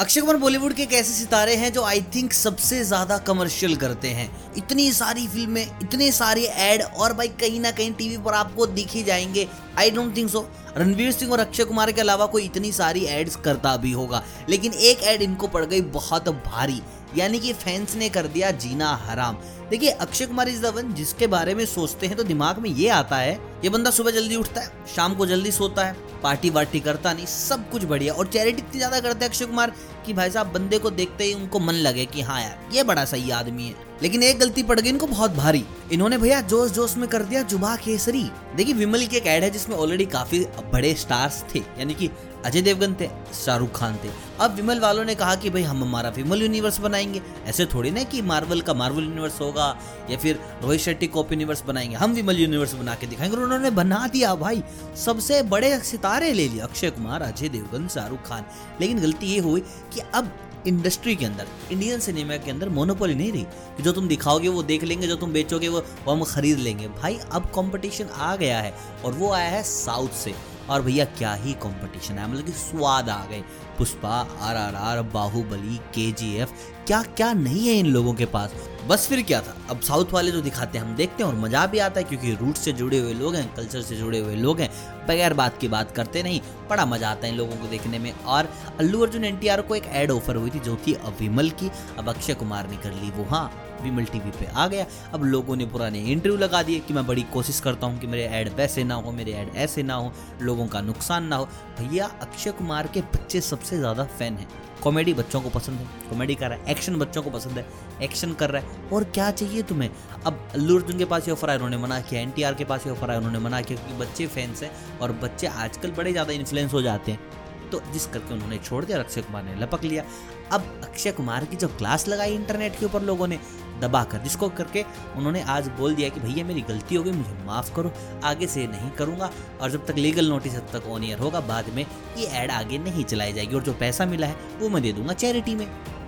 अक्षय कुमार बॉलीवुड के एक ऐसे सितारे हैं जो आई थिंक सबसे ज़्यादा कमर्शियल करते हैं। इतनी सारी फ़िल्में इतने सारे एड और भाई कहीं ना कहीं टीवी पर आपको दिख ही जाएँगे। I don't think so Ranveer Singh और अक्षय कुमार के अलावा कोई इतनी सारी एड्स करता भी होगा। लेकिन एक एड इनको पड़ गई बहुत भारी। यानी कि फैंस ने कर दिया जीना हराम। देखिए, अक्षय कुमार इज़ द जिसके बारे में सोचते हैं तो दिमाग में ये आता है, ये बंदा सुबह जल्दी उठता है, शाम को जल्दी सोता है पार्टी वार्टी करता नहीं, सब कुछ बढ़िया। और चैरिटी इतनी ज़्यादा करते हैं अक्षय कुमार? कि भाई साहब, बंदे को देखते ही उनको मन लगे कि हाँ यार, ये बड़ा सही आदमी है। लेकिन एक गलती पड़ गई, इनको बहुत भारी। इन्होंने भैया जोश जोश में कर दिया जुबा केसरी। देखिए, विमल की एक एड है जिसमें ऑलरेडी काफ़ी बड़े स्टार्स थे, यानी कि अजय देवगन थे, शाहरुख खान थे। अब विमल वालों ने कहा कि भाई, हम हमारा विमल यूनिवर्स बनाएँगे। ऐसे थोड़ी ना कि मार्वल का मार्वल यूनिवर्स होगा, या फिर रोहित शेट्टी कॉप यूनिवर्स बनाएँगे। हम विमल यूनिवर्स बना के दिखाएँगे, और उन्होंने बना दिया भाई। सबसे बड़े सितारे ले लिए, अक्षय कुमार, अजय देवगन, शाहरुख खान। लेकिन गलती ये हुई कि अब इंडस्ट्री के अंदर इंडियन सिनेमा के अंदर मोनोपोली नहीं रही। कि जो तुम दिखाओगे, वो देख लेंगे, जो तुम बेचोगे, वो हम खरीद लेंगे। भाई, अब कंपटीशन आ गया है और वो आया है साउथ से। और भैया क्या ही कंपटीशन है। मतलब कि स्वाद आ गए। Pushpa R R R Baahubali K G F क्या क्या नहीं है इन लोगों के पास? बस फिर क्या था? अब साउथ वाले जो दिखाते हैं, हम देखते हैं और मज़ा भी आता है क्योंकि रूट से जुड़े हुए लोग हैं कल्चर से जुड़े हुए लोग हैं। बगैर बात की बात करते नहीं, बड़ा मज़ा आता है इन लोगों को देखने में। और अल्लू अर्जुन एनटीआर को एक एड ऑफ़र हुई थी जो थी अविमल की, अब अक्षय कुमार ने कर ली। वो हाँ विमल टीवी पे आ गया। अब लोगों ने पुराने इंटरव्यू लगा दिए कि मैं बड़ी कोशिश करता हूँ कि मेरे ऐड वैसे ना हो, मेरे ऐड ऐसे ना हो। लोगों का नुकसान ना हो। भैया, अक्षय कुमार के बच्चे सबसे ज़्यादा फ़ैन हैं। कॉमेडी बच्चों को पसंद है, कॉमेडी कर रहा है, एक्शन बच्चों को पसंद है, एक्शन कर रहा है। और क्या चाहिए तुम्हें? अब अल्लू अर्जुन के पास ये ऑफ़र आया उन्होंने मना किया, एनटीआर के पास ये ऑफ़र आया उन्होंने मना किया, क्योंकि बच्चे फैंस हैं और बच्चे आजकल बड़े ज़्यादा इन्फ्लुएंस हो जाते हैं। तो जिस करके उन्होंने छोड़ दिया अक्षय कुमार ने लपक लिया। अब अक्षय कुमार की जो क्लास लगाई इंटरनेट के ऊपर लोगों ने दबा कर जिसको करके उन्होंने आज बोल दिया कि भैया मेरी गलती हो गई, मुझे माफ़ करो, आगे से नहीं करूँगा और जब तक लीगल नोटिस जब तक ऑन ईयर होगा, बाद में ये ऐड आगे नहीं चलाई जाएगी और जो पैसा मिला है, वो मैं दे दूँगा चैरिटी में।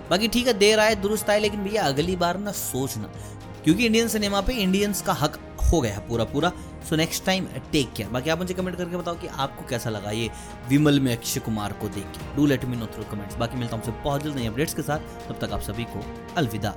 बाकी ठीक है, देर आए, दुरुस्त आए, लेकिन भैया अगली बार ना सोचना। क्योंकि इंडियन सिनेमा पे इंडियंस का हक हो गया है पूरा पूरा। So next time take care बाकी आप मुझे कमेंट करके बताओ कि आपको कैसा लगा ये विमल में अक्षय कुमार को देख के। Do let me know through comments बाकी मिलता हूँ बहुत जल्द नई अपडेट्स के साथ। तब तक आप सभी को अलविदा।